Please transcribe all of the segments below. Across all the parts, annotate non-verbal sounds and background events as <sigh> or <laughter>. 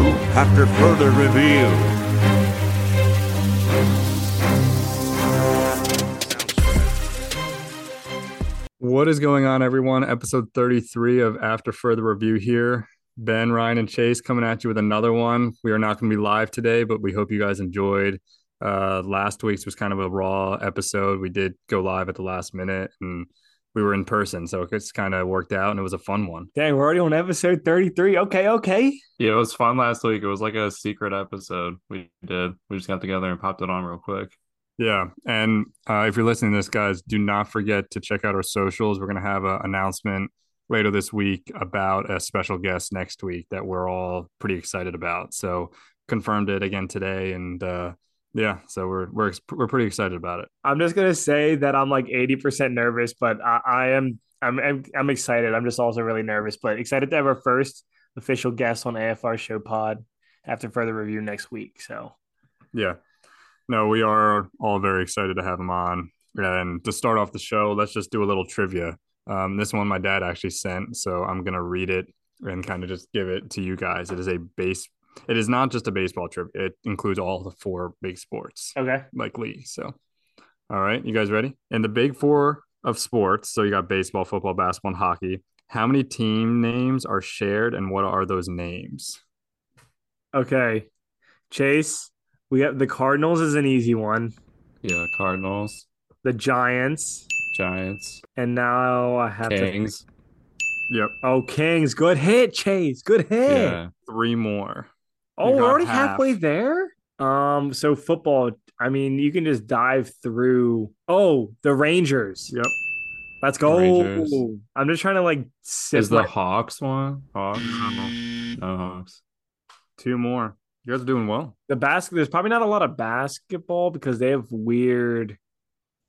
After Further Review. What is going on, everyone? Episode 33 of After Further Review here. Ben, Ryan, and Chase coming at you with another one. We are not going to be live today, but we hope you guys enjoyed. Uh, last week's was kind of a raw episode. We did go live at the last minute and we were in person, so it's kind of worked out and it was a fun one. Dang, we're already on episode 33. Okay, okay. Yeah, it was fun last week. It was like a secret episode we did. We just got together and popped it on real quick. Yeah. And uh, if you're listening to this, guys, do not forget to check out our socials. We're going to have an announcement later this week about a special guest next week that we're all pretty excited about. So confirmed it again today. And uh, yeah, so we're, we're, we're pretty excited about it. I'm just to say that I'm like 80% nervous, but I, I am, I'm, I'm, I'm excited. I'm just also really nervous, but excited to have our first official guest on AFR Show Pod after further review next week. So, yeah, no, we are all very excited to have him on. And to start off the show, let's just do a little trivia. Um, this one my dad actually sent, so I'm gonna read it and kind of just give it to you guys. It is a base. It is not just a baseball trip. It includes all the four big sports. Okay. Like leagues. So, all right, you guys ready? And the big four of sports, so you got baseball, football, basketball, and hockey. How many team names are shared, and what are those names? Okay, Chase. We have the Cardinals is an easy one. Yeah, Cardinals. The Giants. Giants. And now I have Kings. To... Yep. Oh, Kings. Good hit, Chase. Good hit. Yeah. Three more. Oh, we're already half. halfway there. Um, so football. I mean, you can just dive through. Oh, the Rangers. Yep. Let's go. Rangers. I'm just trying to like. Is the Hawks one? Hawks. No Hawks. Two more. You guys are doing well. The basket. There's probably not a lot of basketball because they have weird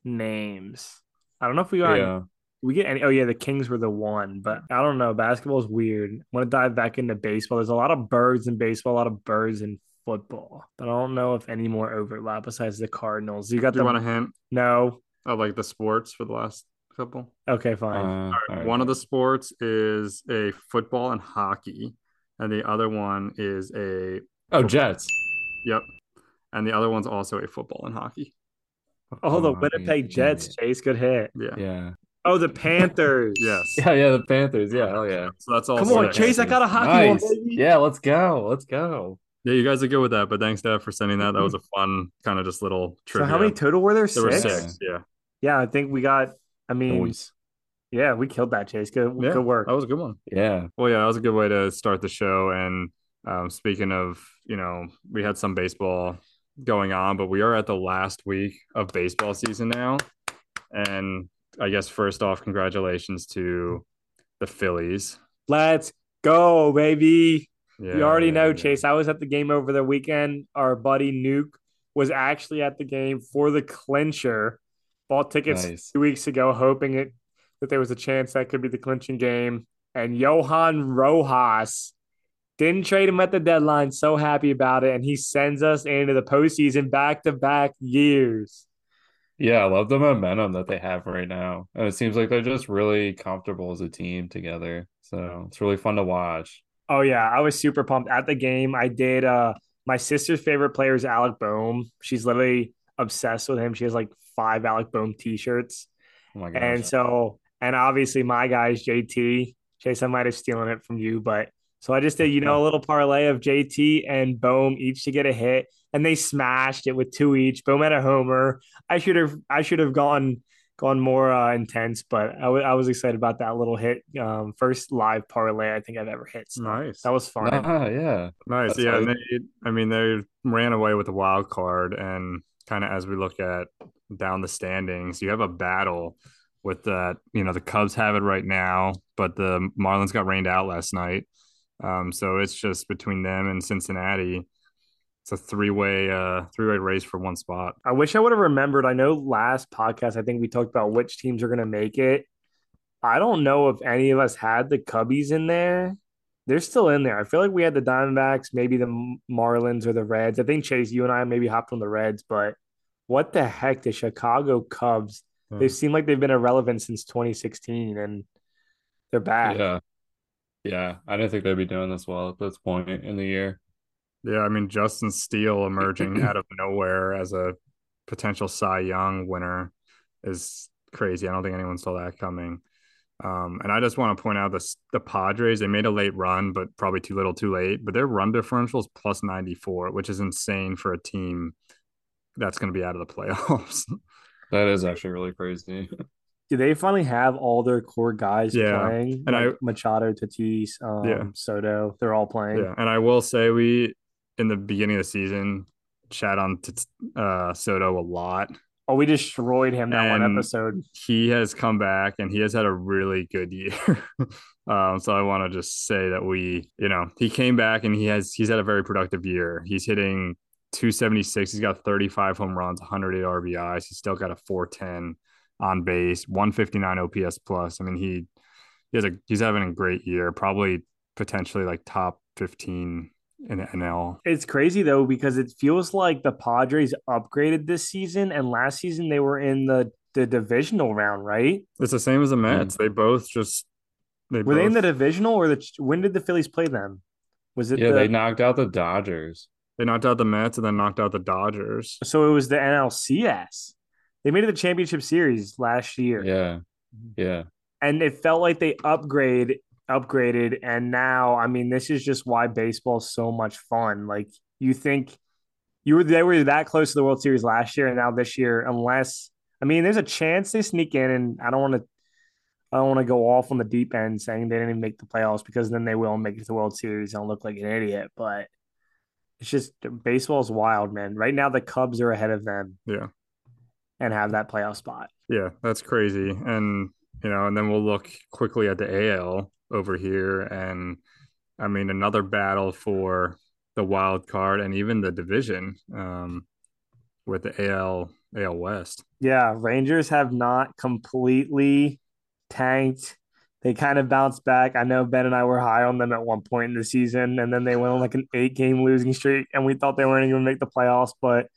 names. I don't know if we got. Yeah. We get any. Oh yeah, the Kings were the one, but I don't know. Basketball is weird. I want to dive back into baseball. There's a lot of birds in baseball, a lot of birds in football, but I don't know if any more overlap besides the Cardinals. You got. Do the, you want a hint? No. I like the sports for the last couple. Okay, fine. Uh, all right. All right. One of the sports is a football and hockey, and the other one is a Oh, Jets. Yep. And the other one's also a football and hockey. Oh, the Winnipeg Jets, Chase. Good hit. Yeah. Yeah. Oh, the Panthers. yes. Yeah, yeah, the Panthers. Yeah, oh yeah. So that's all. Come on, Chase. I got a hockey nice. one, Yeah, let's go. Let's go. Yeah, you guys are good with that. But thanks, Dad, for sending that. That was a fun kind of just little trivia. So how many total were there? There six? were six. Yeah. Yeah, I think we got. I mean, Boys. yeah, we killed that, Chase. Good, yeah, good work. That was a good one. Yeah. Well, yeah, that was a good way to start the show. And um, speaking of, you know, we had some baseball going on, but we are at the last week of baseball season now. And I guess first off, congratulations to the Phillies. Let's go, baby. Yeah, you already yeah, know, yeah. Chase. I was at the game over the weekend. Our buddy Nuke was actually at the game for the clincher. Bought tickets nice. two weeks ago, hoping it that there was a chance that could be the clinching game. And Johan Rojas didn't trade him at the deadline. So happy about it. And he sends us into the postseason back to back years. Yeah, I love the momentum that they have right now. And it seems like they're just really comfortable as a team together. So it's really fun to watch. Oh yeah, I was super pumped at the game. I did uh my sister's favorite player is Alec Bohm. She's literally obsessed with him. She has like five Alec Bohm t-shirts. Oh my god. And so and obviously my guy is JT. Chase, I might have stolen it from you, but so I just did, you know, a <laughs> little parlay of JT and Bohm each to get a hit, and they smashed it with two each. Bohm had a homer. I should have, I should have gone gone more uh, intense, but I, w- I was excited about that little hit. Um, first live parlay I think I've ever hit. So nice. That was fun. Ah, yeah. Nice. That's yeah. They, I mean, they ran away with the wild card, and kind of as we look at down the standings, you have a battle with that. You know, the Cubs have it right now, but the Marlins got rained out last night. Um, so it's just between them and Cincinnati. It's a three way uh three way race for one spot. I wish I would have remembered. I know last podcast I think we talked about which teams are gonna make it. I don't know if any of us had the Cubbies in there. They're still in there. I feel like we had the Diamondbacks, maybe the Marlins or the Reds. I think Chase, you and I maybe hopped on the Reds, but what the heck, the Chicago Cubs? Hmm. They seem like they've been irrelevant since 2016, and they're back. Yeah, yeah, I didn't think they'd be doing this well at this point in the year. Yeah, I mean Justin Steele emerging <clears throat> out of nowhere as a potential Cy Young winner is crazy. I don't think anyone saw that coming. Um, and I just want to point out this the Padres, they made a late run, but probably too little too late. But their run differential is plus 94, which is insane for a team that's going to be out of the <laughs> playoffs. that is actually really crazy. Do they finally have all their core guys Yeah. playing? And like I- Machado, Tatis, um, Yeah. Soto, they're all playing. yeah. And I will say, we, in the beginning of the season, chat on t- uh, Soto a lot. Oh, we destroyed him that one episode. He has come back and he has had a really good year. <laughs> um, so I want to just say that we, you know, he came back and he has, he's had a very productive year. He's hitting 276. He's got 35 home runs, 108 RBIs. He's still got a 410 on base, 159 OPS plus. I mean, he he has a he's having a great year, probably potentially like top 15 in the NL. It's crazy though because it feels like the Padres upgraded this season, and last season they were in the the divisional round, right? It's the same as the hmm. Mets. They both just they Were they in the divisional or the when did the Phillies play them? Was it Yeah, the, they knocked out the Dodgers. they knocked out the Mets and then knocked out the Dodgers. so it was the NLCS. They made it the championship series last year. Yeah. Mm-hmm. Yeah. and it felt like they upgrade upgraded. And now i mean this is just why baseball's so much fun. Like you think you were they were that close to the world series last year and now this year unless i mean there's a chance they sneak in and i don't want to i don't want to go off on the deep end saying they didn't even make the playoffs because then they will make it to the world series and I'll look like an idiot. But it's just baseball's wild man. Right now the cubs are ahead of them Yeah. and have that playoff spot. Yeah, that's crazy. And you know, and then we'll look quickly at the AL over here and I mean another battle for the wild card and even the division um with the AL AL West. Yeah, Rangers have not completely tanked. They kind of bounced back. I know Ben and I were high on them at one point in the season, and then they went on like an eight game losing streak, and we thought they weren't going to make the playoffs. But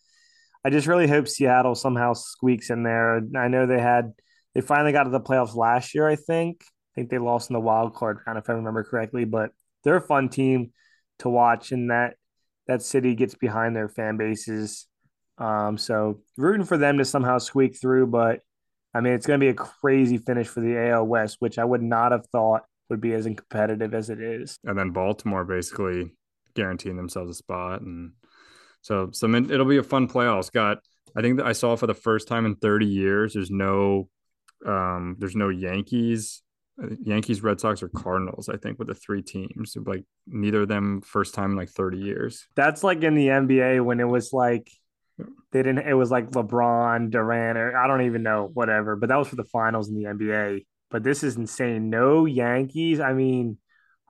I just really hope Seattle somehow squeaks in there. I know they had, they finally got to the playoffs last year, I think. I think they lost in the wild card round, if I remember correctly, but they're a fun team to watch, and that that city gets behind their fan bases. Um, so rooting for them to somehow squeak through, but I mean, it's going to be a crazy finish for the AL West, which I would not have thought would be as competitive as it is. And then Baltimore basically guaranteeing themselves a spot and so some it'll be a fun playoffs. Got I think that I saw for the first time in 30 years there's no um there's no Yankees Yankees, Red Sox, or Cardinals, I think, with the three teams. Like neither of them first time in like 30 years. That's like in the NBA when it was like they didn't. It was like LeBron, Durant, or I don't even know, whatever. But that was for the finals in the NBA. But this is insane. No Yankees. I mean,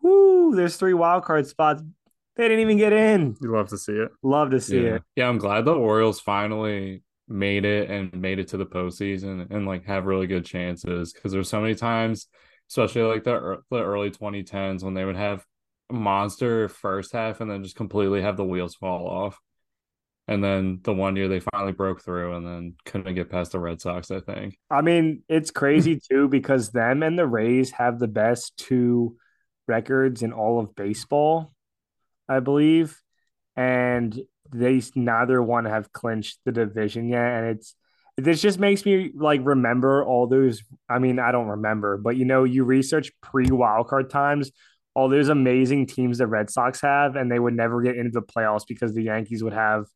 whoo! There's three wild card spots. They didn't even get in. You love to see it. Love to see yeah. it. Yeah, I'm glad the Orioles finally made it and made it to the postseason and like have really good chances because there's so many times, especially like the the early 2010s when they would have a monster first half and then just completely have the wheels fall off. And then the one year they finally broke through and then couldn't get past the Red Sox, I think. I mean, it's crazy <laughs> too because them and the Rays have the best two records in all of baseball, I believe, and they neither one have clinched the division yet. And it's this just makes me like remember all those. I mean, I don't remember, but you know, you research pre wildcard times. All those amazing teams the Red Sox have, and they would never get into the playoffs because the Yankees would have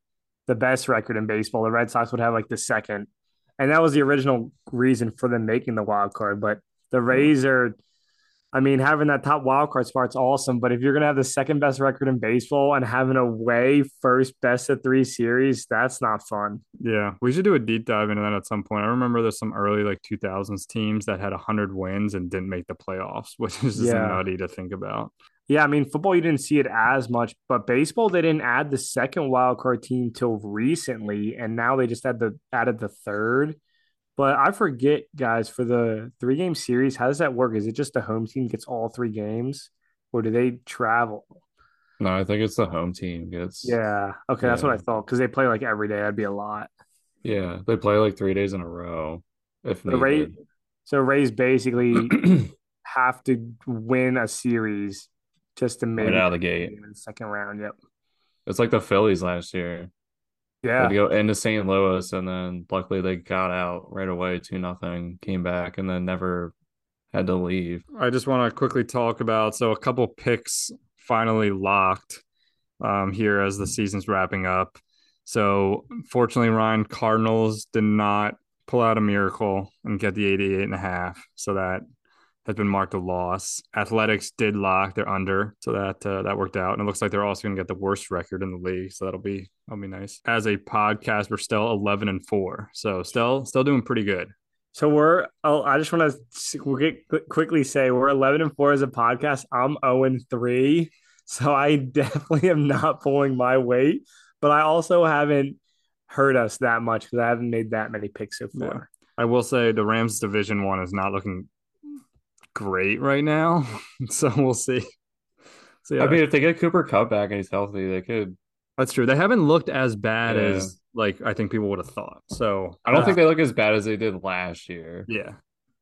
the best record in baseball. The Red Sox would have like the second and that was the original reason for them making the wild card. But the mm-hmm. Rays are, I mean, having that top wild card spot's awesome. But if you're gonna have the second best record in baseball and having a way first best of three series, that's not fun. Yeah, we should do a deep dive into that at some point. I remember there's some early like 2000s teams that had 100 wins and didn't make the playoffs, <laughs> which is just Yeah. nutty to think about. Yeah, I mean, football you didn't see it as much, but baseball they didn't add the second wild card team till recently, and now they just had the added the third. But I forget, guys, for the three game series, how does that work? Is it just the home team gets all three games, or do they travel? No, I think it's the home team gets Yeah. Okay, that's what I thought because they play like every day. That'd be a lot. Yeah, they play like three days in a row if The Rays, so Rays basically <clears throat> have to win a series just to make Right it out of the gate. in the second round. Yep. It's like the Phillies last year. Yeah. They go into St. Louis and then luckily they got out right away, two nothing, came back and then never had to leave. I just want to quickly talk about so a couple picks finally locked um, here as the season's wrapping up. So fortunately, Ryan Cardinals did not pull out a miracle and get the 88 and a half. So that has been marked a loss. Athletics did lock; they're under, so that uh, that worked out. And it looks like they're also going to get the worst record in the league, so that'll be that'll be nice. As a podcast, we're still 11 and four, so still still doing pretty good. So we're. Oh, I just want to quickly say we're 11 and four as a podcast. I'm 0 and three, so I <laughs> definitely am not pulling my weight. But I also haven't hurt us that much because I haven't made that many picks so far. Yeah. I will say the Rams division one is not looking great right now. <laughs> so we'll see. So, yeah. I mean, if they get Cooper Kupp back and he's healthy, they could. That's true. They haven't looked as bad yeah. as like I think people would have thought. So I don't uh, think they look as bad as they did last year. Yeah.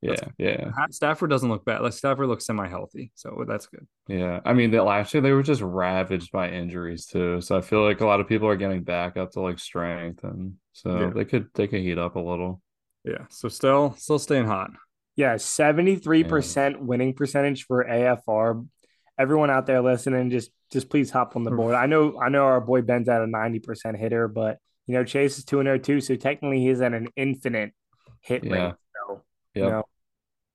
Yeah, yeah. Stafford doesn't look bad. Like Stafford looks semi-healthy, so that's good. Yeah, I mean, that last year they were just ravaged by injuries too. So I feel like a lot of people are getting back up to like strength, and so yeah. they could they could heat up a little. Yeah. So still still staying hot. Yeah, 73% winning percentage for AFR. Everyone out there listening, just just please hop on the board. I know I know our boy Ben's at a 90% hitter, but you know, Chase is 2 and 02, so technically he's at an infinite hit yeah. rate. So yep. you know,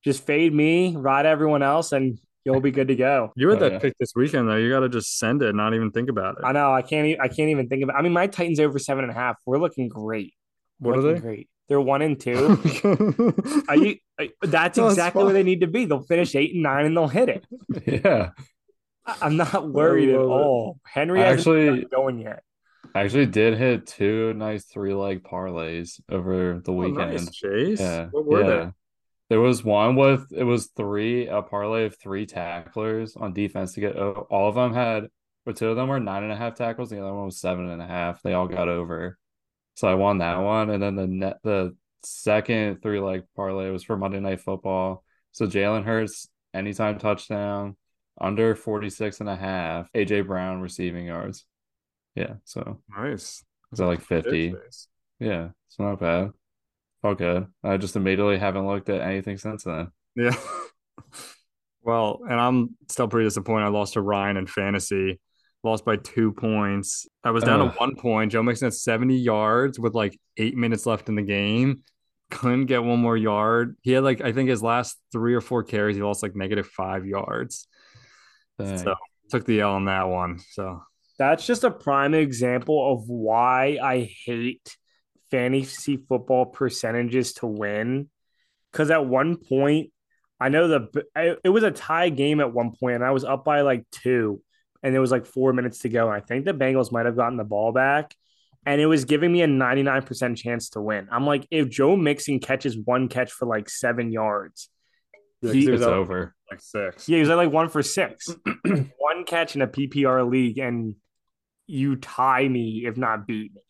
just fade me, ride everyone else, and you'll be good to go. You had oh, that yeah. pick this weekend though. You got to just send it, not even think about it. I know. I can't. I can't even think about. It. I mean, my Titans over seven and a half. We're looking great. What looking are they? Great. They're one and two. are you? That's exactly where they need to be. They'll finish eight and nine, and they'll hit it. Yeah, I'm not worried at all. Henry actually going yet. I actually did hit two nice three leg parlays over the oh, weekend. Nice, Chase. Yeah. What were yeah. they? There was one with it was three a parlay of three tacklers on defense to get all of them had, but two of them were nine and a half tackles. The other one was seven and a half. They all got over. So I won that one. And then the net the second three leg parlay was for Monday Night Football. So Jalen Hurts, anytime touchdown, under 46 and a half, AJ Brown receiving yards. Yeah. So nice. is that like 50. Yeah. It's not bad. All good. I just immediately haven't looked at anything since then. Yeah. <laughs> well, and I'm still pretty disappointed. I lost to Ryan in fantasy lost by two points. I was down uh, to one point. Joe Mixon had 70 yards with like eight minutes left in the game. Couldn't get one more yard. He had like, I think his last three or four carries, he lost like negative five yards. Dang. So took the L on that one. So that's just a prime example of why I hate fantasy football percentages to win. Because at one point, I know the it was a tie game at one point, and I was up by like two and it was like four minutes to go. And I think the Bengals might have gotten the ball back. And it was giving me a 99% chance to win. I'm like, if Joe Mixon catches one catch for like seven yards, he, it's over. Like six. Yeah, he was like one for six. <clears throat> one catch in a PPR league, and you tie me, if not beat me.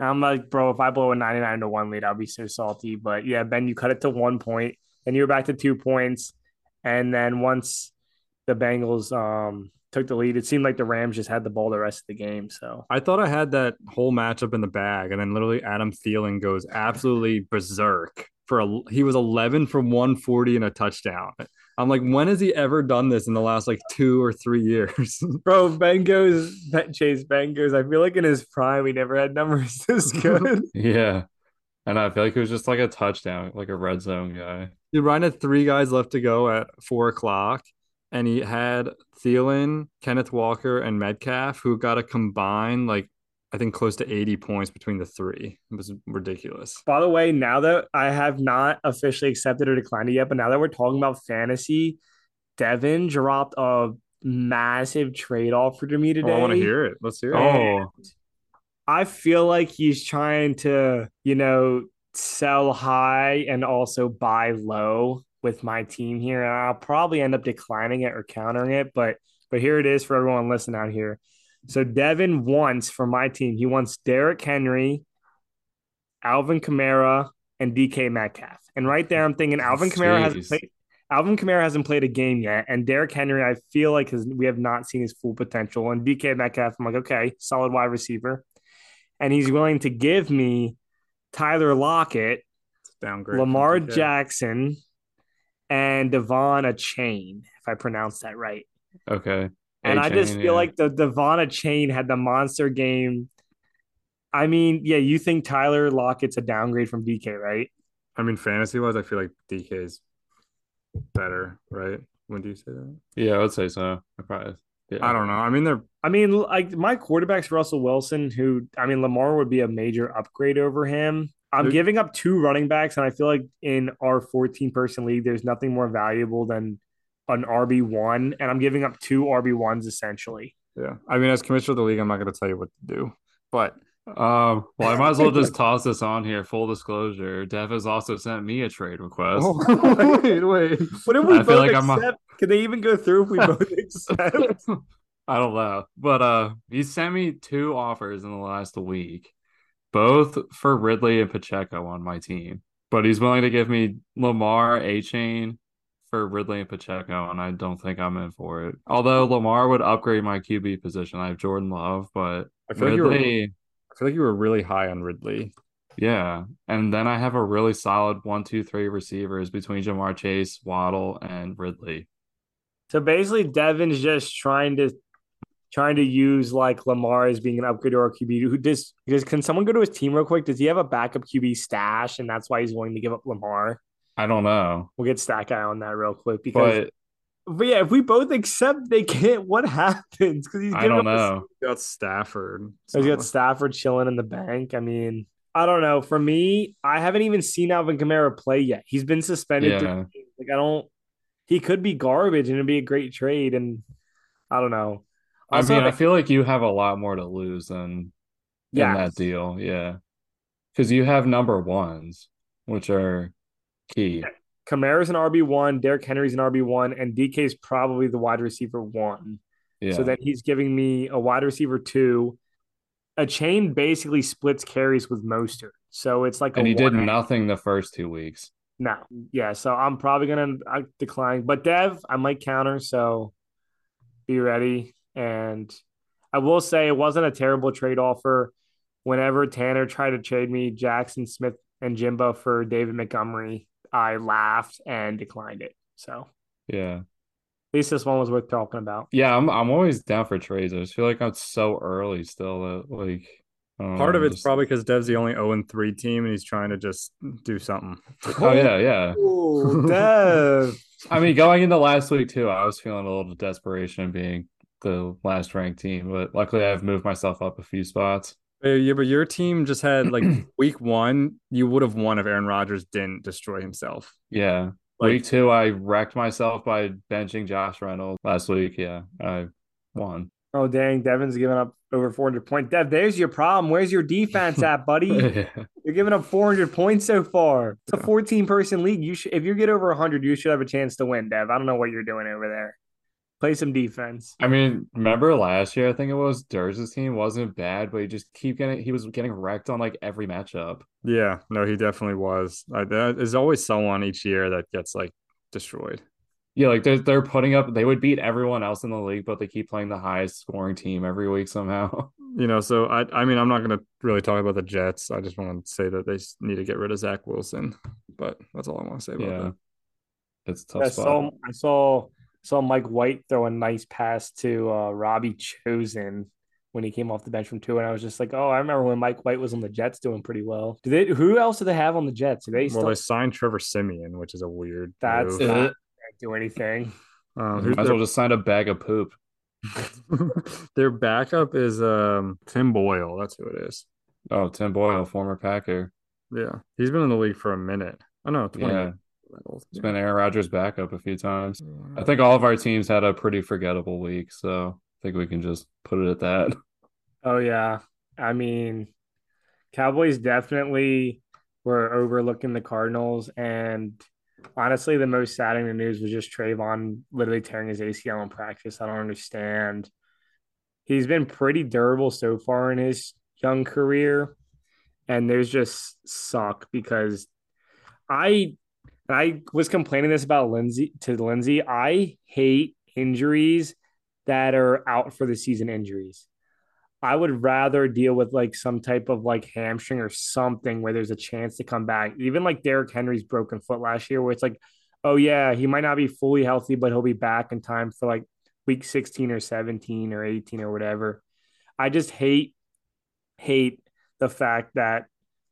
And I'm like, bro, if I blow a 99 to one lead, I'll be so salty. But yeah, Ben, you cut it to one point, and you're back to two points. And then once the Bengals um took the lead. It seemed like the Rams just had the ball the rest of the game. So I thought I had that whole matchup in the bag, and then literally Adam Thielen goes absolutely <laughs> berserk for a. He was 11 from 140 and a touchdown. I'm like, when has he ever done this in the last like two or three years? <laughs> Bro, Ben goes, Chase Ben goes. I feel like in his prime, he never had numbers <laughs> this good. yeah. And I feel like it was just like a touchdown, like a red zone guy. Dude, Ryan had three guys left to go at four o'clock and he had Thielen, Kenneth Walker, and Metcalf, who got a combined like I think close to 80 points between the three. It was ridiculous. By the way, now that I have not officially accepted or declined it yet, but now that we're talking about fantasy, Devin dropped a massive trade offer to me today. Oh, I want to hear it. Let's hear it. Oh. I feel like he's trying to, you know, sell high and also buy low with my team here, and I'll probably end up declining it or countering it. But but here it is for everyone listening out here. So Devin wants for my team, he wants Derrick Henry, Alvin Kamara, and DK Metcalf. And right there, I'm thinking Alvin Kamara hasn't played. Alvin Kamara hasn't played a game yet, and Derrick Henry, I feel like his, we have not seen his full potential. And DK Metcalf, I'm like, okay, solid wide receiver, and he's willing to give me Tyler Lockett, downgrade. Lamar Jackson, and De'Von Achane, if I pronounce that right. Okay. And I just feel yeah. like the De'Von Chain had the monster game. I mean, yeah, you think Tyler Lockett's a downgrade from DK, right? I mean, fantasy wise, I feel like DK is better, right? When do you say that? Yeah, I would say so. I probably. Yeah. I don't know. I mean, they're. I mean, like my quarterback's Russell Wilson, who I mean, Lamar would be a major upgrade over him. I'm giving up two running backs, and I feel like in our 14 person league, there's nothing more valuable than an RB one, and I'm giving up two RB ones essentially. Yeah, I mean, as commissioner of the league, I'm not going to tell you what to do, but um, well, I might as well just toss this on here. Full disclosure: Dev has also sent me a trade request. Oh, <laughs> wait, wait. What if we I both like accept? A... Can they even go through if we both <laughs> accept? I don't know, but uh, he sent me two offers in the last week, both for Ridley and Pacheco on my team. But he's willing to give me Lamar, Achane for Ridley and Pacheco, and I don't think I'm in for it. Although Lamar would upgrade my QB position, I have Jordan Love, but I feel Ridley. Like I feel like you were really high on Ridley. Yeah. And then I have a really solid one, two, three receivers between Ja'Marr Chase, Waddle, and Ridley. So basically Devin's just trying to trying to use like Lamar as being an upgrade or a QB who does because can someone go to his team real quick? Does he have a backup QB stash and that's why he's willing to give up Lamar? I don't know. We'll get Stack Guy on that real quick because but but yeah, if we both accept they can't, what happens? Because he's I don't know. He got Stafford. So. He's got Stafford chilling in the bank. I mean, I don't know. For me, I haven't even seen Alvin Kamara play yet. He's been suspended. Yeah. Like I don't. He could be garbage and it'd be a great trade. And I don't know. Also, I mean, I feel like you have a lot more to lose than yeah that deal. Yeah, because you have number ones, which are key. Kamara's an RB one, Derrick Henry's an RB one, and DK is probably the wide receiver one. Yeah. So then he's giving me a wide receiver two. Achane basically splits carries with Mostert. So it's like and he did nothing the first two weeks. No, yeah. So I'm probably gonna decline, but Dev, I might counter. So be ready. And I will say it wasn't a terrible trade offer. Whenever Tanner tried to trade me Jackson Smith and Jimbo for David Montgomery, I laughed and declined it. So yeah, at least this one was worth talking about. Yeah, I'm I'm always down for trades. I just feel like I'm so early still. That, like part of it's just... probably because Dev's the only 0 and 3 team and he's trying to just do something. Oh yeah, yeah. Ooh, <laughs> Dev. I mean, going into last week too, I was feeling a little desperation being the last ranked team, but luckily I've moved myself up a few spots. Uh, yeah, but your team just had like <clears throat> week one, you would have won if Aaron Rodgers didn't destroy himself. Yeah. Like, week two, I wrecked myself by benching Josh Reynolds last week. Yeah, I won. Oh, dang. Devin's giving up over 400 points. Dev, there's your problem. Where's your defense at, buddy? <laughs> You're giving up 400 points so far. It's a 14 person league. You should, if you get over 100, you should have a chance to win, Dev. I don't know what you're doing over there play some defense. I mean, remember last year? I think it was Durz's team wasn't bad, but he just keep getting he was getting wrecked on like every matchup. Yeah, no, he definitely was. Uh, there's always someone each year that gets like destroyed. Yeah, like they're they're putting up. They would beat everyone else in the league, but they keep playing the highest scoring team every week somehow. <laughs> You know, so I I mean, I'm not going to really talk about the Jets. I just want to say that they need to get rid of Zach Wilson. But that's all I want to say about yeah. that. It's tough. I saw I saw saw Mike White throw a nice pass to uh, Robbie Chosen when he came off the bench from two, and I was just like, oh, I remember when Mike White was on the Jets doing pretty well. Do they? Who else do they have on the Jets? Do they? Still... Well, they signed Trevor Siemian, which is a weird. That's move. not do anything. Um, Might as well just sign a bag of poop. <laughs> their backup is um, Tim Boyle. That's who it is. Oh, Tim Boyle, former Packer. Yeah, he's been in the league for a minute. I oh, know, 20 yeah. It's been Aaron Rodgers' backup a few times. I think all of our teams had a pretty forgettable week, so I think we can just put it at that. <laughs> Oh yeah, I mean, Cowboys definitely were overlooking the Cardinals, and honestly, the most saddening news was just Trevon literally tearing his ACL in practice. I don't understand. He's been pretty durable so far in his young career, and there's just suck because I and I was complaining this about Lindsay to Lindsay. I hate injuries that are out for the season injuries. I would rather deal with like some type of like hamstring or something where there's a chance to come back. Even like Derrick Henry's broken foot last year, where it's like, oh yeah, he might not be fully healthy, but he'll be back in time for like week 16 or 17 or 18 or whatever. I just hate hate the fact that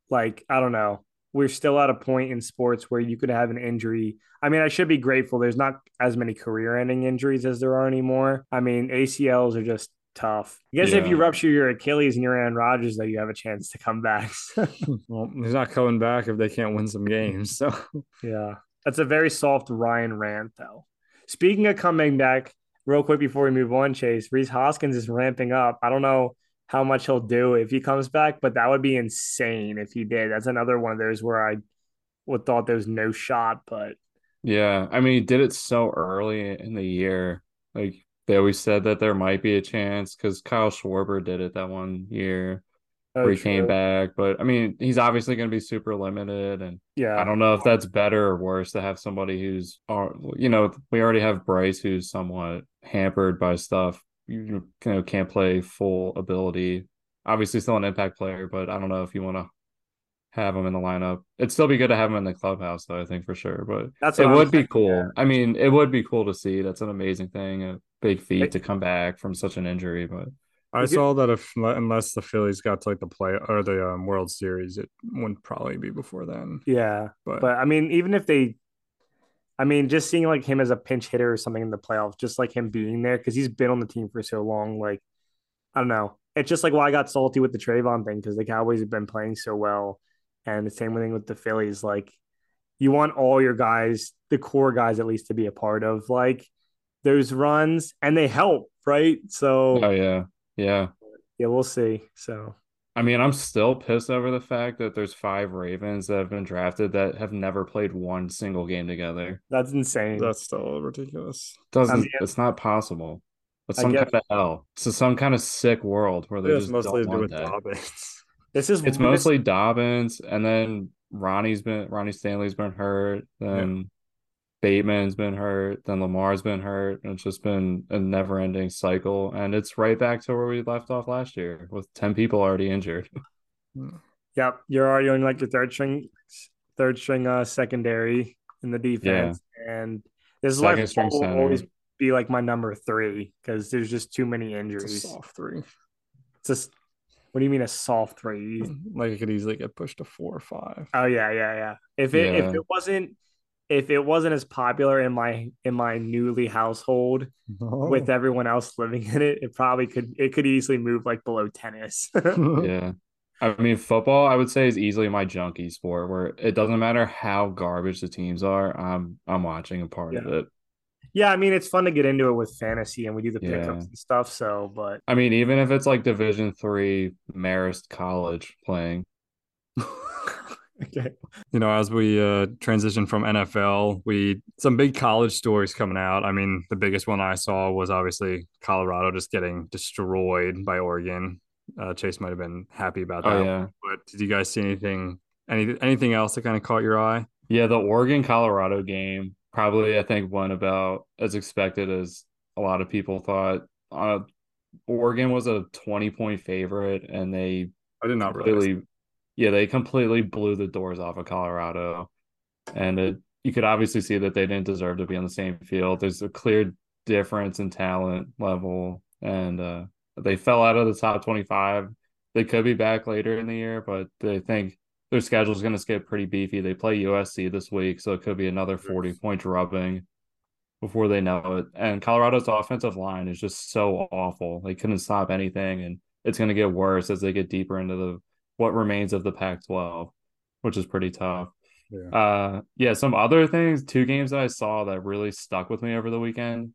like I don't know, we're still at a point in sports where you could have an injury. I mean, I should be grateful there's not as many career-ending injuries as there are anymore. I mean, ACLs are just tough. I guess yeah. if you rupture your Achilles and you're Aaron Rodgers, though, you have a chance to come back. <laughs> well, he's not coming back if they can't win some games. So yeah, that's a very soft Ryan rant, though. Speaking of coming back, real quick before we move on, Chase, Rhys Hoskins is ramping up. I don't know how much he'll do if he comes back, but that would be insane if he did. That's another one of those where I would thought there was no shot, but yeah, I mean, he did it so early in the year. Like they always said that there might be a chance because Kyle Schwarber did it that one year oh, where he true. came back. But I mean, he's obviously going to be super limited, and yeah, I don't know if that's better or worse to have somebody who's, uh, you know, we already have Bryce who's somewhat hampered by stuff. You, you know, can't play full ability. Obviously, still an impact player, but I don't know if you want to have him in the lineup. It'd still be good to have him in the clubhouse, though. I think for sure, but That's it would be cool. Yeah. I mean, it would be cool to see. That's an amazing thing, a big feat to come back from such an injury. But I saw that if unless the Phillies got to like the play or the um, World Series, it wouldn't probably be before then. Yeah, but but I mean, even if they, I mean, just seeing like him as a pinch hitter or something in the playoffs, just like him being there because he's been on the team for so long. Like, I don't know. It's just like why I got salty with the Trevon thing because the Cowboys have been playing so well and the same thing with the Phillies. Like you want all your guys, the core guys at least, to be a part of like those runs, and they help, right? So oh yeah, yeah, yeah. We'll see. So I mean, I'm still pissed over the fact that there's five Ravens that have been drafted that have never played one single game together. That's insane. That's still ridiculous. Doesn't I mean, it's not possible. It's some kind of hell. It's some kind of sick world where they just mostly don't want that. <laughs> This is it's mostly Dobbins, and then Ronnie's been Ronnie Stanley's been hurt, then yeah. Bateman's been hurt, then Lamar's been hurt, and it's just been a never ending cycle. And it's right back to where we left off last year with 10 people already injured. <laughs> Yep. You're already on like your third string third string uh secondary in the defense. Yeah. And this is like will always be like my number three because there's just too many injuries. soft three. It's just what do you mean a soft three? Like it could easily get pushed to four or five. Oh yeah, yeah, yeah. If it yeah. if it wasn't if it wasn't as popular in my in my newly household oh. with everyone else living in it, it probably could it could easily move like below tennis. <laughs> <laughs> yeah. I mean, football, I would say, is easily my junkie sport where it doesn't matter how garbage the teams are. I'm I'm watching a part yeah. of it. Yeah, I mean it's fun to get into it with fantasy and we do the pickups yeah. and stuff. So, but I mean, even if it's like Division three Marist College playing. <laughs> okay. You know, as we uh, transition from NFL, we some big college stories coming out. I mean, the biggest one I saw was obviously Colorado just getting destroyed by Oregon. Uh, Chase might have been happy about oh, that. Oh, yeah. But did you guys see anything any anything else that kind of caught your eye? Yeah, the Oregon Colorado game probably I think went about as expected as a lot of people thought. Uh, Oregon was a 20 point favorite and they I did not really yeah, they completely blew the doors off of Colorado. And it, you could obviously see that they didn't deserve to be on the same field. There's a clear difference in talent level and uh, they fell out of the top 25. They could be back later in the year, but they think their schedule is going to get pretty beefy. They play USC this week, so it could be another 40 point drubbing before they know it. And Colorado's offensive line is just so awful. They couldn't stop anything, and it's going to get worse as they get deeper into the what remains of the Pac 12, which is pretty tough. Yeah. Uh, yeah, some other things, two games that I saw that really stuck with me over the weekend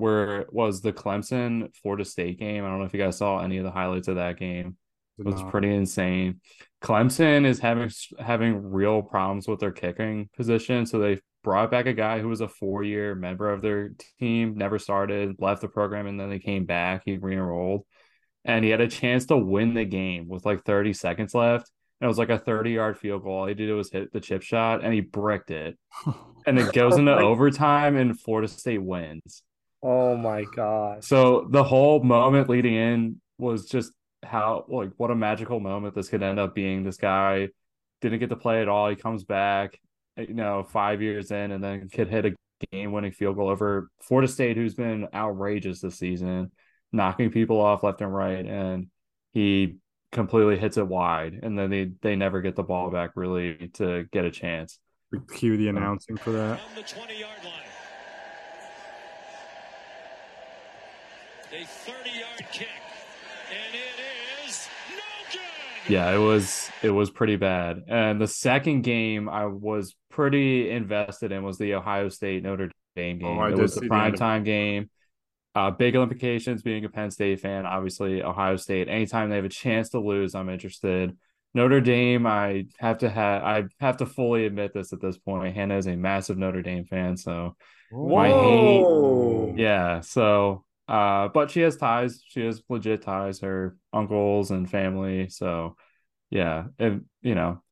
where was the Clemson Florida State game. I don't know if you guys saw any of the highlights of that game. It was pretty insane. Clemson is having having real problems with their kicking position, so they brought back a guy who was a four year member of their team, never started, left the program, and then they came back. He re-enrolled, and he had a chance to win the game with like 30 seconds left, And it was like a 30 yard field goal. All he did was hit the chip shot and he bricked it. <laughs> And it goes into overtime and Florida State wins. Oh my god. So the whole moment leading in was just how like what a magical moment this could end up being. This guy didn't get to play at all. He comes back, eh, you know, five years in, and then could hit a game winning field goal over Florida State, who's been outrageous this season, knocking people off left and right. And he completely hits it wide. And then they, they never get the ball back really to get a chance. Cue the announcing for that. the 20 yard line. A 30 yard kick. And it is no good. Yeah, it was it was pretty bad. And the second game I was pretty invested in was the Ohio State Notre Dame oh, game. Oh, it was the the end prime of- time game. Uh, big implications being a Penn State fan. Obviously, Ohio State. Anytime they have a chance to lose, I'm interested. Notre Dame, I have to have I have to fully admit this at this point. Hannah is a massive Notre Dame fan, so my hate- yeah. So, uh, but she has ties. She has legit ties. Her uncles and family. So, yeah, and you know,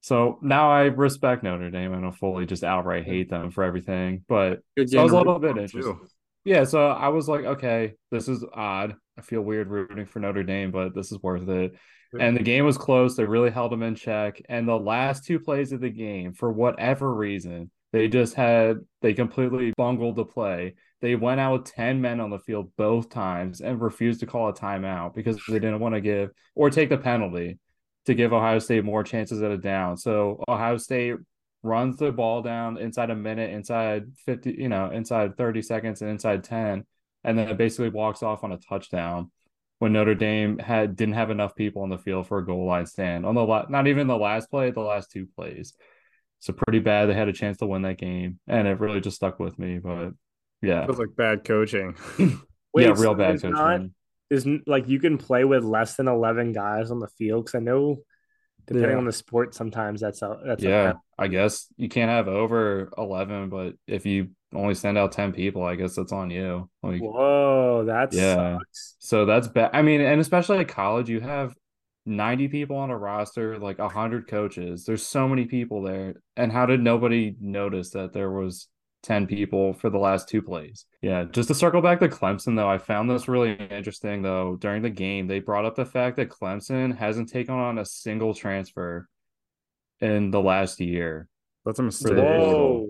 so now I respect Notre Dame. I don't fully just outright hate them for everything, but So I was a little bit interested. Yeah. So I was like, okay, this is odd. I feel weird rooting for Notre Dame, but this is worth it. And the game was close. They really held them in check. And the last two plays of the game, for whatever reason, they just had they completely bungled the play. They went out with 10 men on the field both times and refused to call a timeout because they didn't want to give or take the penalty to give Ohio State more chances at a down. So Ohio State runs the ball down inside a minute, inside 50, you know, inside 30 seconds and inside 10, and then it basically walks off on a touchdown when Notre Dame had didn't have enough people on the field for a goal line stand on the la- not even the last play, the last two plays. So pretty bad. They had a chance to win that game, and it really just stuck with me. But yeah, Feels like bad coaching. <laughs> <laughs> Wait, yeah, so real bad coaching. not- Is like you can play with less than eleven guys on the field because I know, depending Yeah. on the sport, sometimes that's a that's yeah, I guess you can't have over eleven, but if you only send out ten people, I guess that's on you. Like, Whoa, that's Yeah. sucks. So that's bad. I mean, and especially at college, you have 90 people on a roster, like 100 coaches. There's so many people there. And how did nobody notice that there was 10 people for the last two plays? Yeah, just to circle back to Clemson, though, I found this really interesting, though. During the game, they brought up the fact that Clemson hasn't taken on a single transfer in the last year. That's a mistake. Whoa.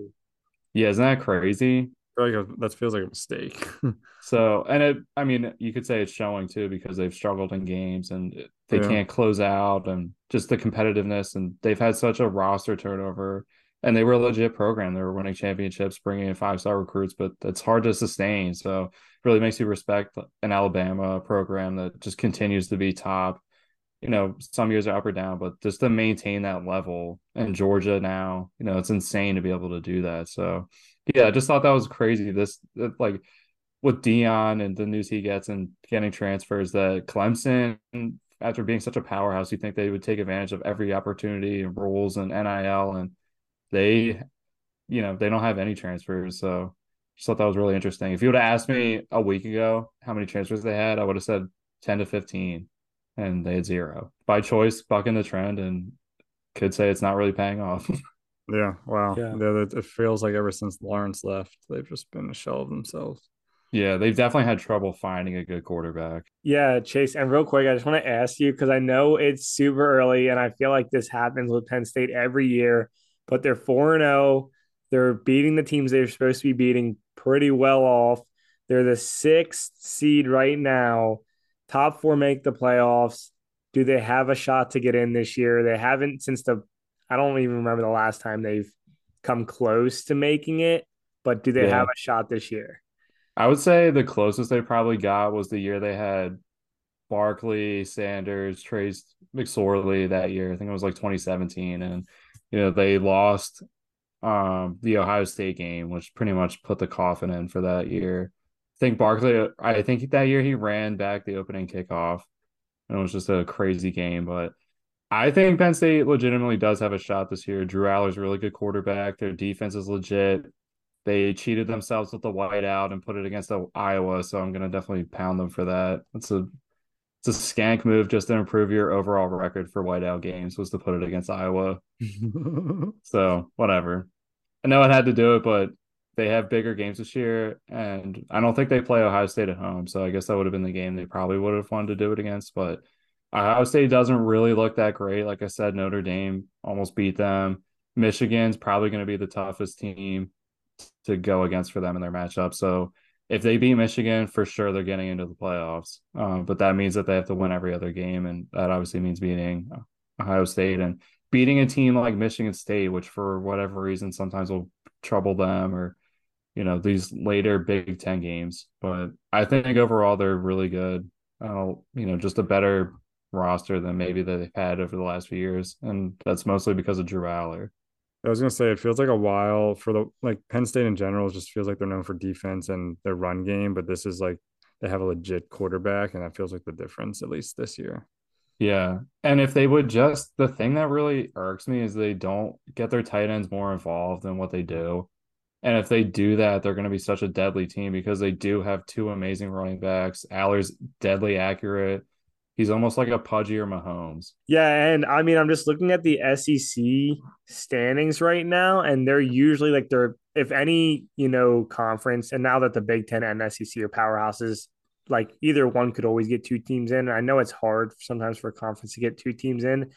Yeah, isn't that crazy? like a- that feels like a mistake. <laughs> So, and it, I mean, you could say it's showing too because they've struggled in games and they Yeah. can't close out and just the competitiveness. And they've had such a roster turnover and they were a legit program. They were winning championships, bringing in five star recruits, but it's hard to sustain. So, it really makes you respect an Alabama program that just continues to be top. You know, some years are up or down, but just to maintain that level and Georgia now, you know, it's insane to be able to do that. So, yeah, I just thought that was crazy. This, like, with Deion and the news he gets and getting transfers that Clemson, after being such a powerhouse, you think they would take advantage of every opportunity and rules and NIL, and they, you know, they don't have any transfers. So just thought that was really interesting. If you would have asked me a week ago how many transfers they had, I would have said 10 to 15, and they had zero by choice, bucking the trend, and could say it's not really paying off. <laughs> yeah, wow. Yeah. Yeah. it feels like ever since Lawrence left, they've just been a shell of themselves. yeah, they've definitely had trouble finding a good quarterback. Yeah, Chase. And real quick, I just want to ask you because I know it's super early, and I feel like this happens with Penn State every year. But they're four and zero. They're beating the teams they're supposed to be beating pretty well off. They're the sixth seed right now. Top four make the playoffs. Do they have a shot to get in this year? They haven't since the. I don't even remember the last time they've come close to making it. But do they Yeah. have a shot this year? I would say the closest they probably got was the year they had Barkley, Sanders, Trace McSorley that year. I think it was like 2017. And, you know, they lost um the Ohio State game, which pretty much put the coffin in for that year. I think Barkley, I think that year he ran back the opening kickoff. And it was just a crazy game. But I think Penn State legitimately does have a shot this year. Drew Allar's really good quarterback. Their defense is legit they cheated themselves with the whiteout and put it against the Iowa, so I'm gonna definitely pound them for that. It's a it's a skank move just to improve your overall record for whiteout games was to put it against Iowa. <laughs> so whatever. I know it had to do it, but they have bigger games this year, and I don't think they play Ohio State at home. So I guess that would have been the game they probably would have wanted to do it against. But Ohio State doesn't really look that great. Like I said, Notre Dame almost beat them. Michigan's probably going to be the toughest team to go against for them in their matchup. So if they beat Michigan, for sure they're getting into the playoffs. Um, but that means that they have to win every other game, and that obviously means beating Ohio State and beating a team like Michigan State, which for whatever reason sometimes will trouble them, or you know these later Big Ten games. But I think overall they're really good. Uh, you know, just a better roster than maybe they've had over the last few years, and that's mostly because of Drew Allar. I was gonna say it feels like a while for the like Penn State in general just feels like they're known for defense and their run game, but this is like they have a legit quarterback, and that feels like the difference at least this year. Yeah, and if they would just the thing that really irks me is they don't get their tight ends more involved in what they do, and if they do that, they're going to be such a deadly team because they do have two amazing running backs. Allar's deadly accurate. He's almost like a pudgier Mahomes. Yeah, and I mean, I'm just looking at the SEC standings right now, and they're usually like they're if any you know conference, and now that the Big Ten and SEC are powerhouses, like either one could always get two teams in. I know it's hard sometimes for a conference to get two teams in,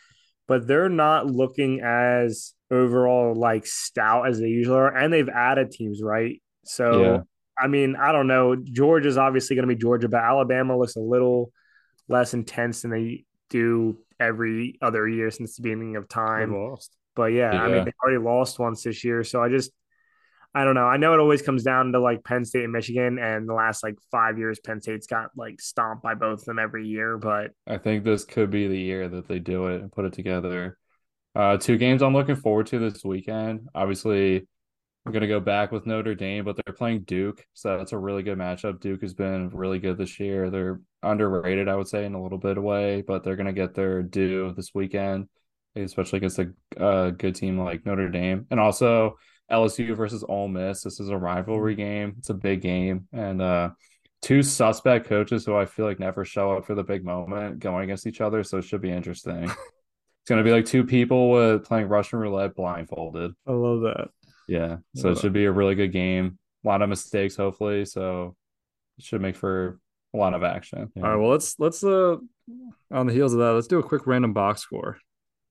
but they're not looking as overall like stout as they usually are, and they've added teams, right? So. Yeah. I mean, I don't know. Georgia's obviously going to be Georgia, but Alabama looks a little less intense than they do every other year since the beginning of time. But yeah, yeah, I mean they already lost once this year, so I just I don't know. I know it always comes down to like Penn State and Michigan, and the last like five years, Penn State's got like stomped by both of them every year. But I think this could be the year that they do it and put it together. Uh, two games I'm looking forward to this weekend. Obviously, I'm gonna go back with Notre Dame, but they're playing Duke, so that's a really good matchup. Duke has been really good this year. They're underrated, I would say, in a little bit of way, but they're gonna get their due this weekend, especially against a, a good team like Notre Dame, and also LSU versus Ole Miss. This is a rivalry game. It's a big game, and uh, two suspect coaches who I feel like never show up for the big moment going against each other, so it should be interesting. <laughs> it's gonna be like two people with playing Russian roulette blindfolded. I love that. Yeah. So it should be a really good game. A lot of mistakes, hopefully. So it should make for a lot of action. Yeah. All right. Well, let's let's uh on the heels of that, let's do a quick random box score.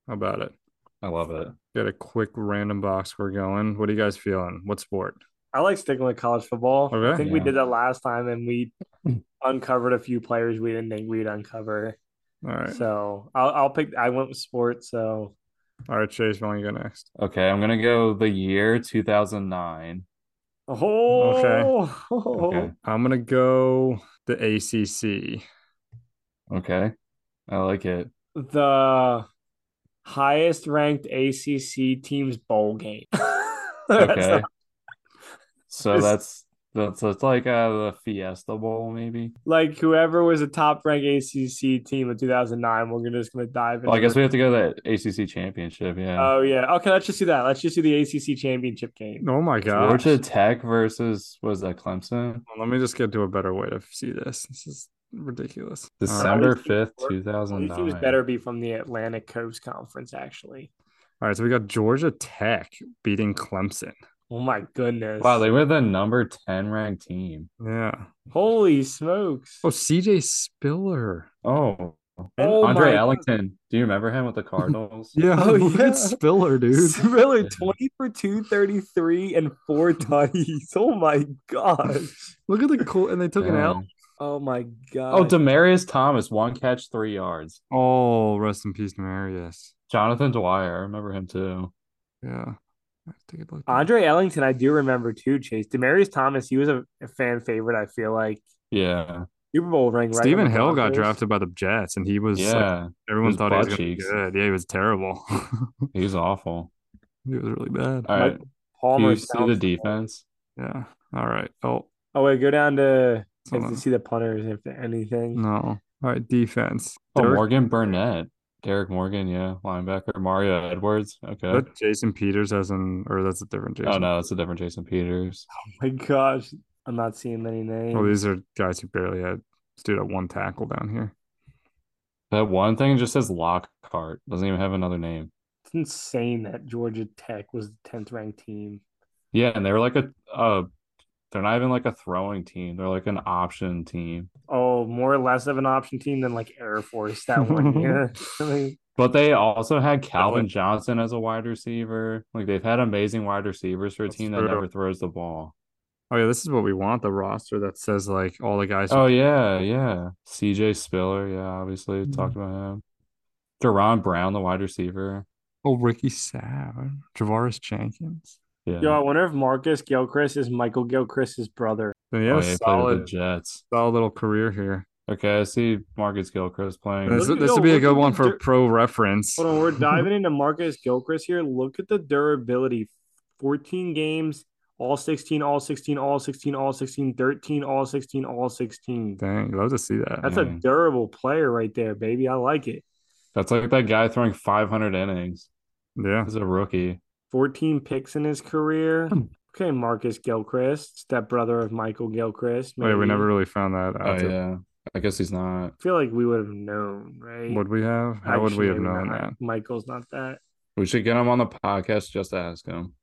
How about it? I love it. Get a quick random box we're going. What are you guys feeling? What sport? I like sticking with college football. Okay. I think yeah. we did that last time and we <clears throat> uncovered a few players we didn't think we'd uncover. All right. So I'll I'll pick I went with sports, so all right, Chase, why don't you go next? Okay, I'm gonna go the year 2009. Oh, okay. <laughs> okay. I'm gonna go the ACC. Okay, I like it. The highest ranked ACC team's bowl game. <laughs> okay. so that's that's it's like uh, the Fiesta Bowl, maybe. Like whoever was a top ranked ACC team in 2009, we're gonna, just gonna dive. Well, I guess we have to go to that ACC championship. Yeah. Oh yeah. Okay, let's just do that. Let's just do the ACC championship game. Oh my god. Georgia Tech versus was that Clemson? Well, let me just get to a better way to see this. This is ridiculous. December fifth, two thousand nine. Teams better be from the Atlantic Coast Conference, actually. All right, so we got Georgia Tech beating Clemson. Oh my goodness. Wow, they were the number 10 ranked team. Yeah. Holy smokes. Oh, CJ Spiller. Oh. oh Andre Ellington. Do you remember him with the Cardinals? <laughs> yeah, oh, yeah. Spiller, dude. <laughs> Spiller, 20 for 233 and four <laughs> tutties. Oh my gosh. Look at the cool and they took Damn. an L. Oh my oh, god. Oh, Demaryius Thomas, one catch, three yards. Oh, rest in peace, Demaryius. Jonathan Dwyer, I remember him too. Yeah. Andre Ellington, I do remember too. Chase Demaryius Thomas, he was a, a fan favorite. I feel like. Yeah. Super Bowl ring. Right Stephen Hill got drafted by the Jets, and he was yeah. Like, everyone thought he was going to be good. Yeah, he was terrible. <laughs> He's awful. He was really bad. All right. Palmer. you see the defense? Yeah. All right. Oh. Oh wait, go down to if you see the punters, if anything. No. All right, defense. Oh, Dirk. Morgan Burnett. Derrick Morgan, yeah, linebacker. Mario Edwards, okay. That Jason Peters as in, or that's a different oh, Jason. Oh no, that's a different Jason Peters. Oh my gosh, I'm not seeing many names. Well, these are guys who barely had stood at one tackle down here. That one thing just says Lockhart. Doesn't even have another name. It's insane that Georgia Tech was the tenth ranked team. Yeah, and they were like a uh they're not even like a throwing team. They're like an option team. Oh, more or less of an option team than like Air Force that one <laughs> year. I But they also had Calvin Johnson as a wide receiver. Like they've had amazing wide receivers for a That's team that true. never throws the ball. Oh yeah, this is what we want. The roster that says like all the guys. Oh yeah, yeah. CJ Spiller, yeah, obviously talked mm-hmm. about him. Deron Brown, the wide receiver. oh Ricky Sapp, Javaris Jenkins. Yeah. yo, I wonder if Marcus Gilchrist is Michael Gilchrist's brother. Then he Oh, yeah, a he played with solid, Jets. solid little career here. Okay, I see Marcus Gilchrist playing. This, Look- this yo, would be a good one for dir- pro reference. Hold on, we're <laughs> diving into Marcus Gilchrist here. Look at the durability 14 games, all 16, all 16, all 16, all 16, 13, all 16, all 16. Dang, love to see that. That's a durable player right there, baby. I like it. That's like that guy throwing 500 innings yeah. as a rookie. 14 picks in his career. Hmm. Okay, Marcus Gilchrist, stepbrother of Michael Gilchrist. Wait, we never really found that Oh yeah, I guess he's not. I feel like we would have known, right? Would we have? How would we have known maybe that? Michael's not that. We should get him on the podcast just to ask him.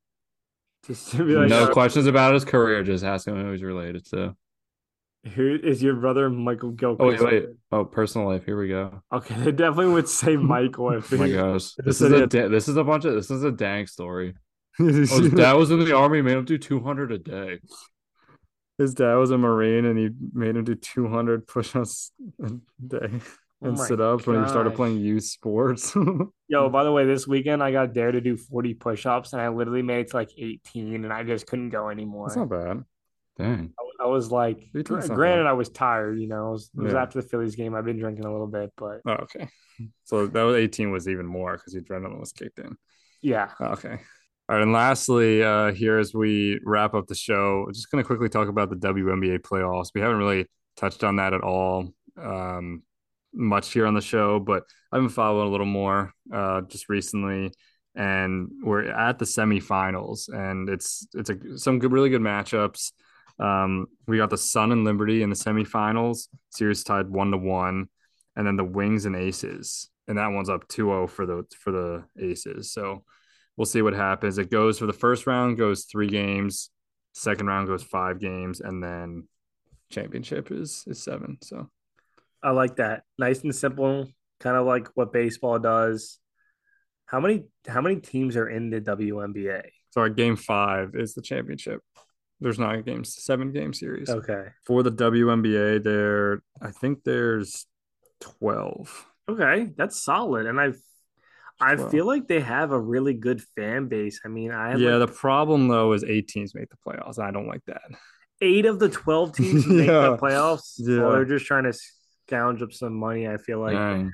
Just to be like, no questions about his career. Just ask him who he's related to. Who is your brother, Michael Gilchrist? Oh wait, Gilchrist? wait. Oh, personal life. Here we go. Okay, they definitely would say Michael if <laughs> Oh my gosh, this is a da- this is a bunch of this is a dang story. <laughs> Oh, his dad was in the army, made him do 200 a day. His dad was a Marine and he made him do 200 push ups a day <laughs> Oh and my sit ups when he started playing youth sports. Yo, by the way, this weekend I got dare to do 40 push-ups and I literally made it to like 18 and I just couldn't go anymore. That's not bad. Dang. I was like, gr- granted. I was tired, you know, it was, it was Yeah. after the Phillies game. I've been drinking a little bit, but Oh, okay. So that was 18 was even more because the adrenaline was kicked in. yeah. Oh, Okay. All right. And lastly, uh, here as we wrap up the show, we're just going to quickly talk about the WNBA playoffs. We haven't really touched on that at all um, much here on the show, but I've been following a little more uh, just recently. And we're at the semifinals, and it's it's a, some good, really good matchups. Um, we got the Sun and Liberty in the semifinals, series tied one to one, and then the Wings and Aces, and that one's up 2-0 for the for the Aces. So we'll see what happens. It goes for the first round goes three games, second round goes five games, and then championship is is seven. So I like that. Nice and simple, kind of like what baseball does. How many how many teams are in the WNBA? so our game five is the championship. There's nine games, seven game series Okay. for the WNBA. There, I think there's twelve. Okay, that's solid. And I I Well. feel like they have a really good fan base. I mean, I yeah, like the problem though is eight teams make the playoffs, and I don't like that. eight of the 12 teams <laughs> make Yeah. the playoffs. Yeah. Well, they're just trying to scrounge up some money, I feel like. Dang.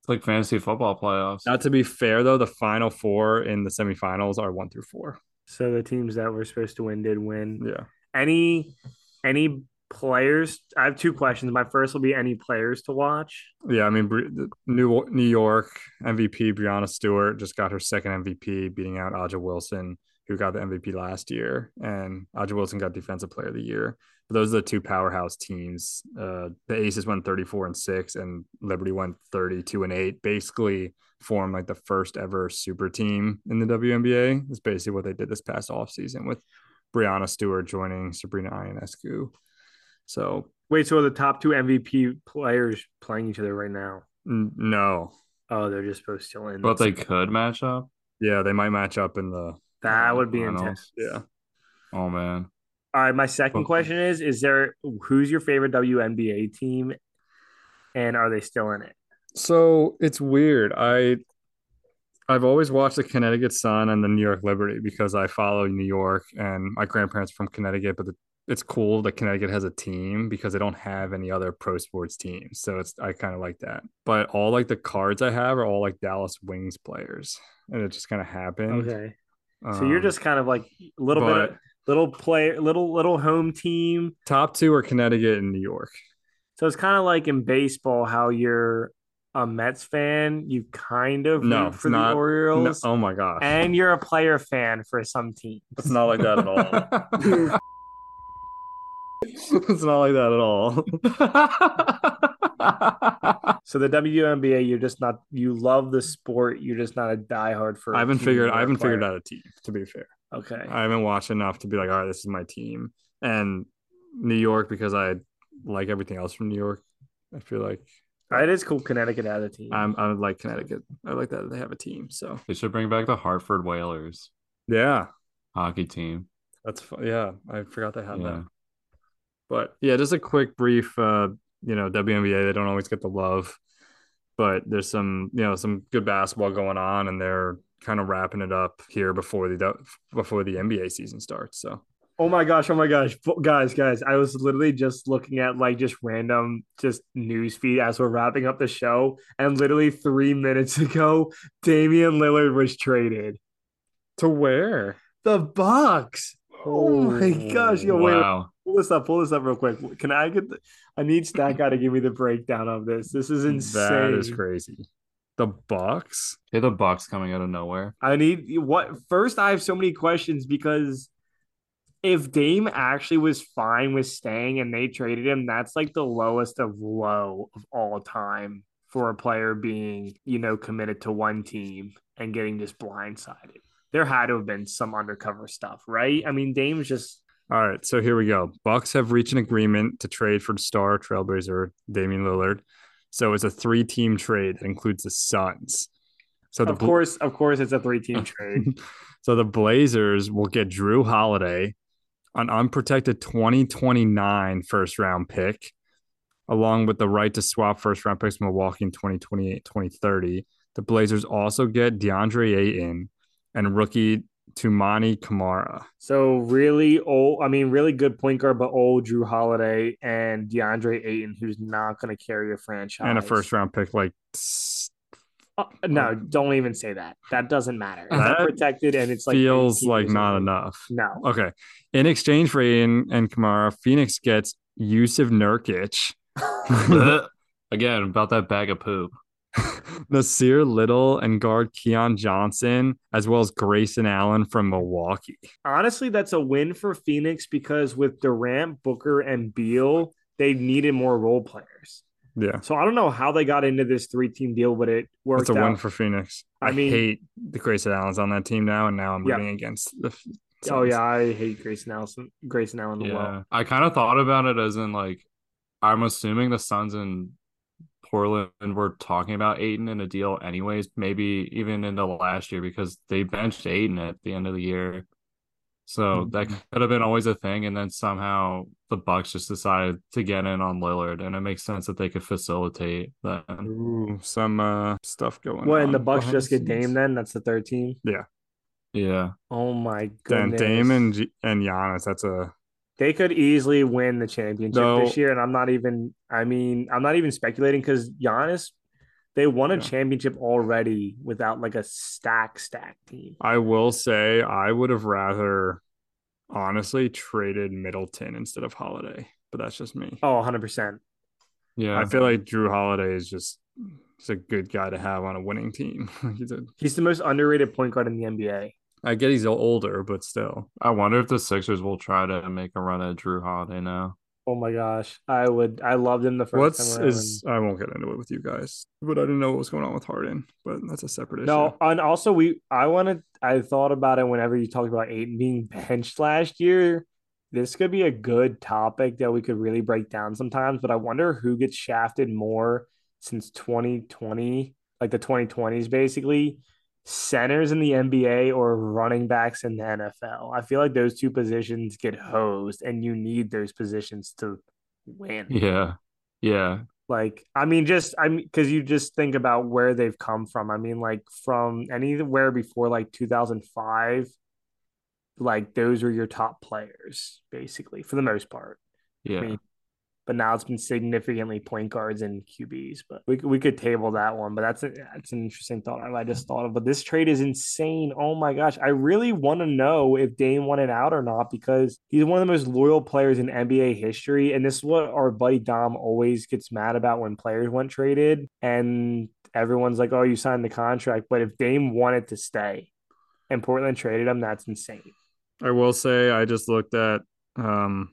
It's like fantasy football playoffs. Not to be fair though, the final four in the semifinals are one through four. So the teams that were supposed to win did win. Yeah. Any any players? I have two questions. My first will be any players to watch. Yeah, I mean, New New York MVP Breanna Stewart just got her second MVP, beating out A'ja Wilson, who got the MVP last year, and A'ja Wilson got Defensive Player of the Year. But those are the two powerhouse teams. Uh, the Aces went 34 and six, and Liberty went 32 and eight. Basically, formed like the first ever super team in the WNBA. Is basically what they did this past offseason with Breanna Stewart joining Sabrina Ionescu. So Wait, so are the top two MVP players playing each other right now? n- no, Oh, they're just supposed to still in. but they could match up. yeah, they might match up in the that would be Finals. intense. yeah. Oh man. All right, my second Okay. question is: Is there who's your favorite WNBA team, and are they still in it? So it's weird. I I've always watched the Connecticut Sun and the New York Liberty because I follow New York and my grandparents are from Connecticut, but the, it's cool that Connecticut has a team because they don't have any other pro sports teams. So it's I kind of like that. But all like the cards I have are all like Dallas Wings players, and it just kind of happened. Okay, so you're Um, just kind of like a little bit, of, little play, little little home team. top two are Connecticut and New York. So it's kind of like in baseball how you're a Mets fan, you kind of No, root for not- the No, Orioles, oh my gosh, and you're a player fan for some teams. it's not like that at all. <laughs> it's not like that at all. <laughs> So the WNBA, you're just not you love the sport. You're just not a diehard for. I haven't figured. I haven't figured out a team. To be fair, Okay. I haven't watched enough to be like, all right, this is my team. And New York because I like everything else from New York. I feel like It is cool. Connecticut has a team. I'm I like Connecticut. I like that they have a team. So They should bring back the Hartford Whalers yeah, hockey team. that's fun. Yeah, I forgot they had Yeah. that. But yeah, just a quick brief. Uh, you know, WNBA they don't always get the love, but there's some you know some good basketball going on, and they're kind of wrapping it up here before the before the NBA season starts. So Oh my gosh, oh my gosh. Guys, guys, I was literally just looking at like just random just news feed as we're wrapping up the show. And literally three minutes <laughs> ago, Damian Lillard was traded. to where? The Bucks. Oh my oh, gosh. Yo, wait, wait, wow. pull this up, pull this up real quick. Can I get the I need Stat Guy to give me the breakdown of this. This is insane. That is crazy. The Bucks. Hey, the Bucks coming out of nowhere. I need what first I have so many questions because if Dame actually was fine with staying and they traded him, that's like the lowest of low of all time for a player being, you know, committed to one team and getting just blindsided. There had to have been some undercover stuff, right? I mean, Dame's just All right, so here we go. Bucks have reached an agreement to trade for star trailblazer Damian Lillard. So it's a three-team trade that includes the Suns. So the of course, of course it's a three-team <laughs> trade. so the Blazers will get Jrue Holiday, an unprotected 2029 first round pick, along with the right to swap first round picks from Milwaukee in 2028, 2030. The Blazers also get DeAndre Ayton and rookie Toumani Camara. So really old, I mean, really good point guard, but old Jrue Holiday and DeAndre Ayton, who's not going to carry a franchise And a first round pick like Uh, no, don't even say that. That doesn't matter. It's That protected, and it's like feels like not old. enough. No, Okay. In exchange for Ayton and Camara, Phoenix gets Jusuf Nurkic, <laughs> Again, about that bag of poop. <laughs> Nassir Little, and guard Keon Johnson, as well as Grayson Allen from Milwaukee. honestly, that's a win for Phoenix because with Durant, Booker, and Beal, they needed more role players. Yeah. So I don't know how they got into this three-team deal, but it worked It's a out. win for Phoenix. I I, mean- hate the Grayson Allen's on that team now, and now I'm Yeah. rooting against the. oh yeah, I hate Grayson Allen. Grayson Allen as Yeah. well. I kind of thought about it as in like I'm assuming the Suns and Portland were talking about Ayton in a deal anyways, maybe even into last year because they benched Ayton at the end of the year. So that could have been always a thing, and then somehow the Bucks just decided to get in on Lillard, and it makes sense that they could facilitate that. Ooh, some uh, stuff going What on. and the Bucks just get scenes. Dame then? That's the third team. Yeah, yeah. Oh my Then goodness. Dame and, G- and Giannis. That's a they could easily win the championship No. this year. And I'm not even, I mean, I'm not even speculating because Giannis, they won a Yeah. championship already without like a stack stack team. I will say I would have rather honestly traded Middleton instead of Holiday, but that's just me. Oh, 100%. yeah. I feel like Jrue Holiday is just he's a good guy to have on a winning team. <laughs> he's a, He's the most underrated point guard in the NBA. I get he's older, but still. I wonder if the Sixers will try to make a run at Jrue Holiday now. Oh my gosh. I would, I loved him the first What's time around. is I won't get into it with you guys, but I didn't know what was going on with Harden, but that's a separate issue. No, and also we I wanted I thought about it whenever you talked about Ayton being benched last year. This could be a good topic that we could really break down sometimes, but I wonder who gets shafted more since 2020, like the 2020s basically. Centers in the NBA or running backs in the NFL. I feel like those two positions get hosed and you need those positions to win. Yeah, yeah, Like, I mean, just I mean, because you just think about where they've come from. I mean, like from anywhere before like 2005, like those were your top players, basically, for the most part. yeah. mean, But now it's been significantly point guards and QBs. But we we could table that one. But that's a, that's an interesting thought I just thought of. But this trade is insane. Oh my gosh, I really want to know if Dame wanted out or not because he's one of the most loyal players in NBA history. And this is what our buddy Dom always gets mad about when players want traded, and everyone's like, "Oh, you signed the contract." But if Dame wanted to stay, and Portland traded him, that's insane. I will say I just looked at um,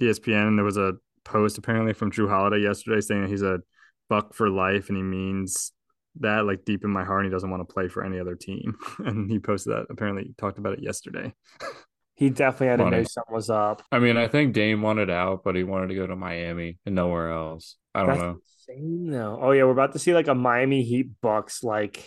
ESPN and there was a post apparently from Jrue Holiday yesterday saying that he's a Buck for life, and he means that like deep in my heart. He doesn't want to play for any other team, <laughs> and he posted that. Apparently, talked about it yesterday. <laughs> He definitely had to know something was up. I mean, I think Dame wanted out, but he wanted to go to Miami and nowhere else. I don't That's know. Insane, though. Oh yeah, we're about to see like a Miami Heat Bucks like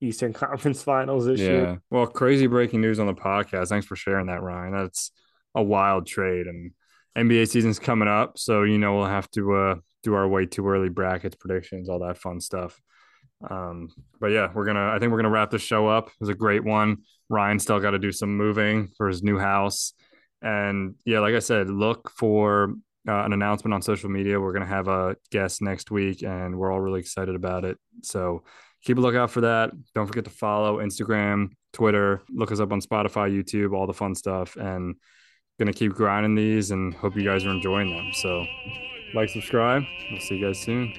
Eastern <laughs> Conference Finals this yeah. year. Well, crazy breaking news on the podcast. Thanks for sharing that, Ryan. That's a wild trade, and NBA season's coming up, so you know we'll have to uh, do our way too early brackets, predictions, all that fun stuff. Um, but yeah, we're gonna. I think we're gonna wrap the show up. It was a great one. Ryan still got to do some moving for his new house, and yeah, like I said, look for uh, an announcement on social media. We're gonna have a guest next week, and we're all really excited about it. So keep a lookout for that. Don't forget to follow Instagram, Twitter. Look us up on Spotify, YouTube, all the fun stuff, and gonna keep grinding these. And hope you guys are enjoying them. So like, subscribe. We'll see you guys soon.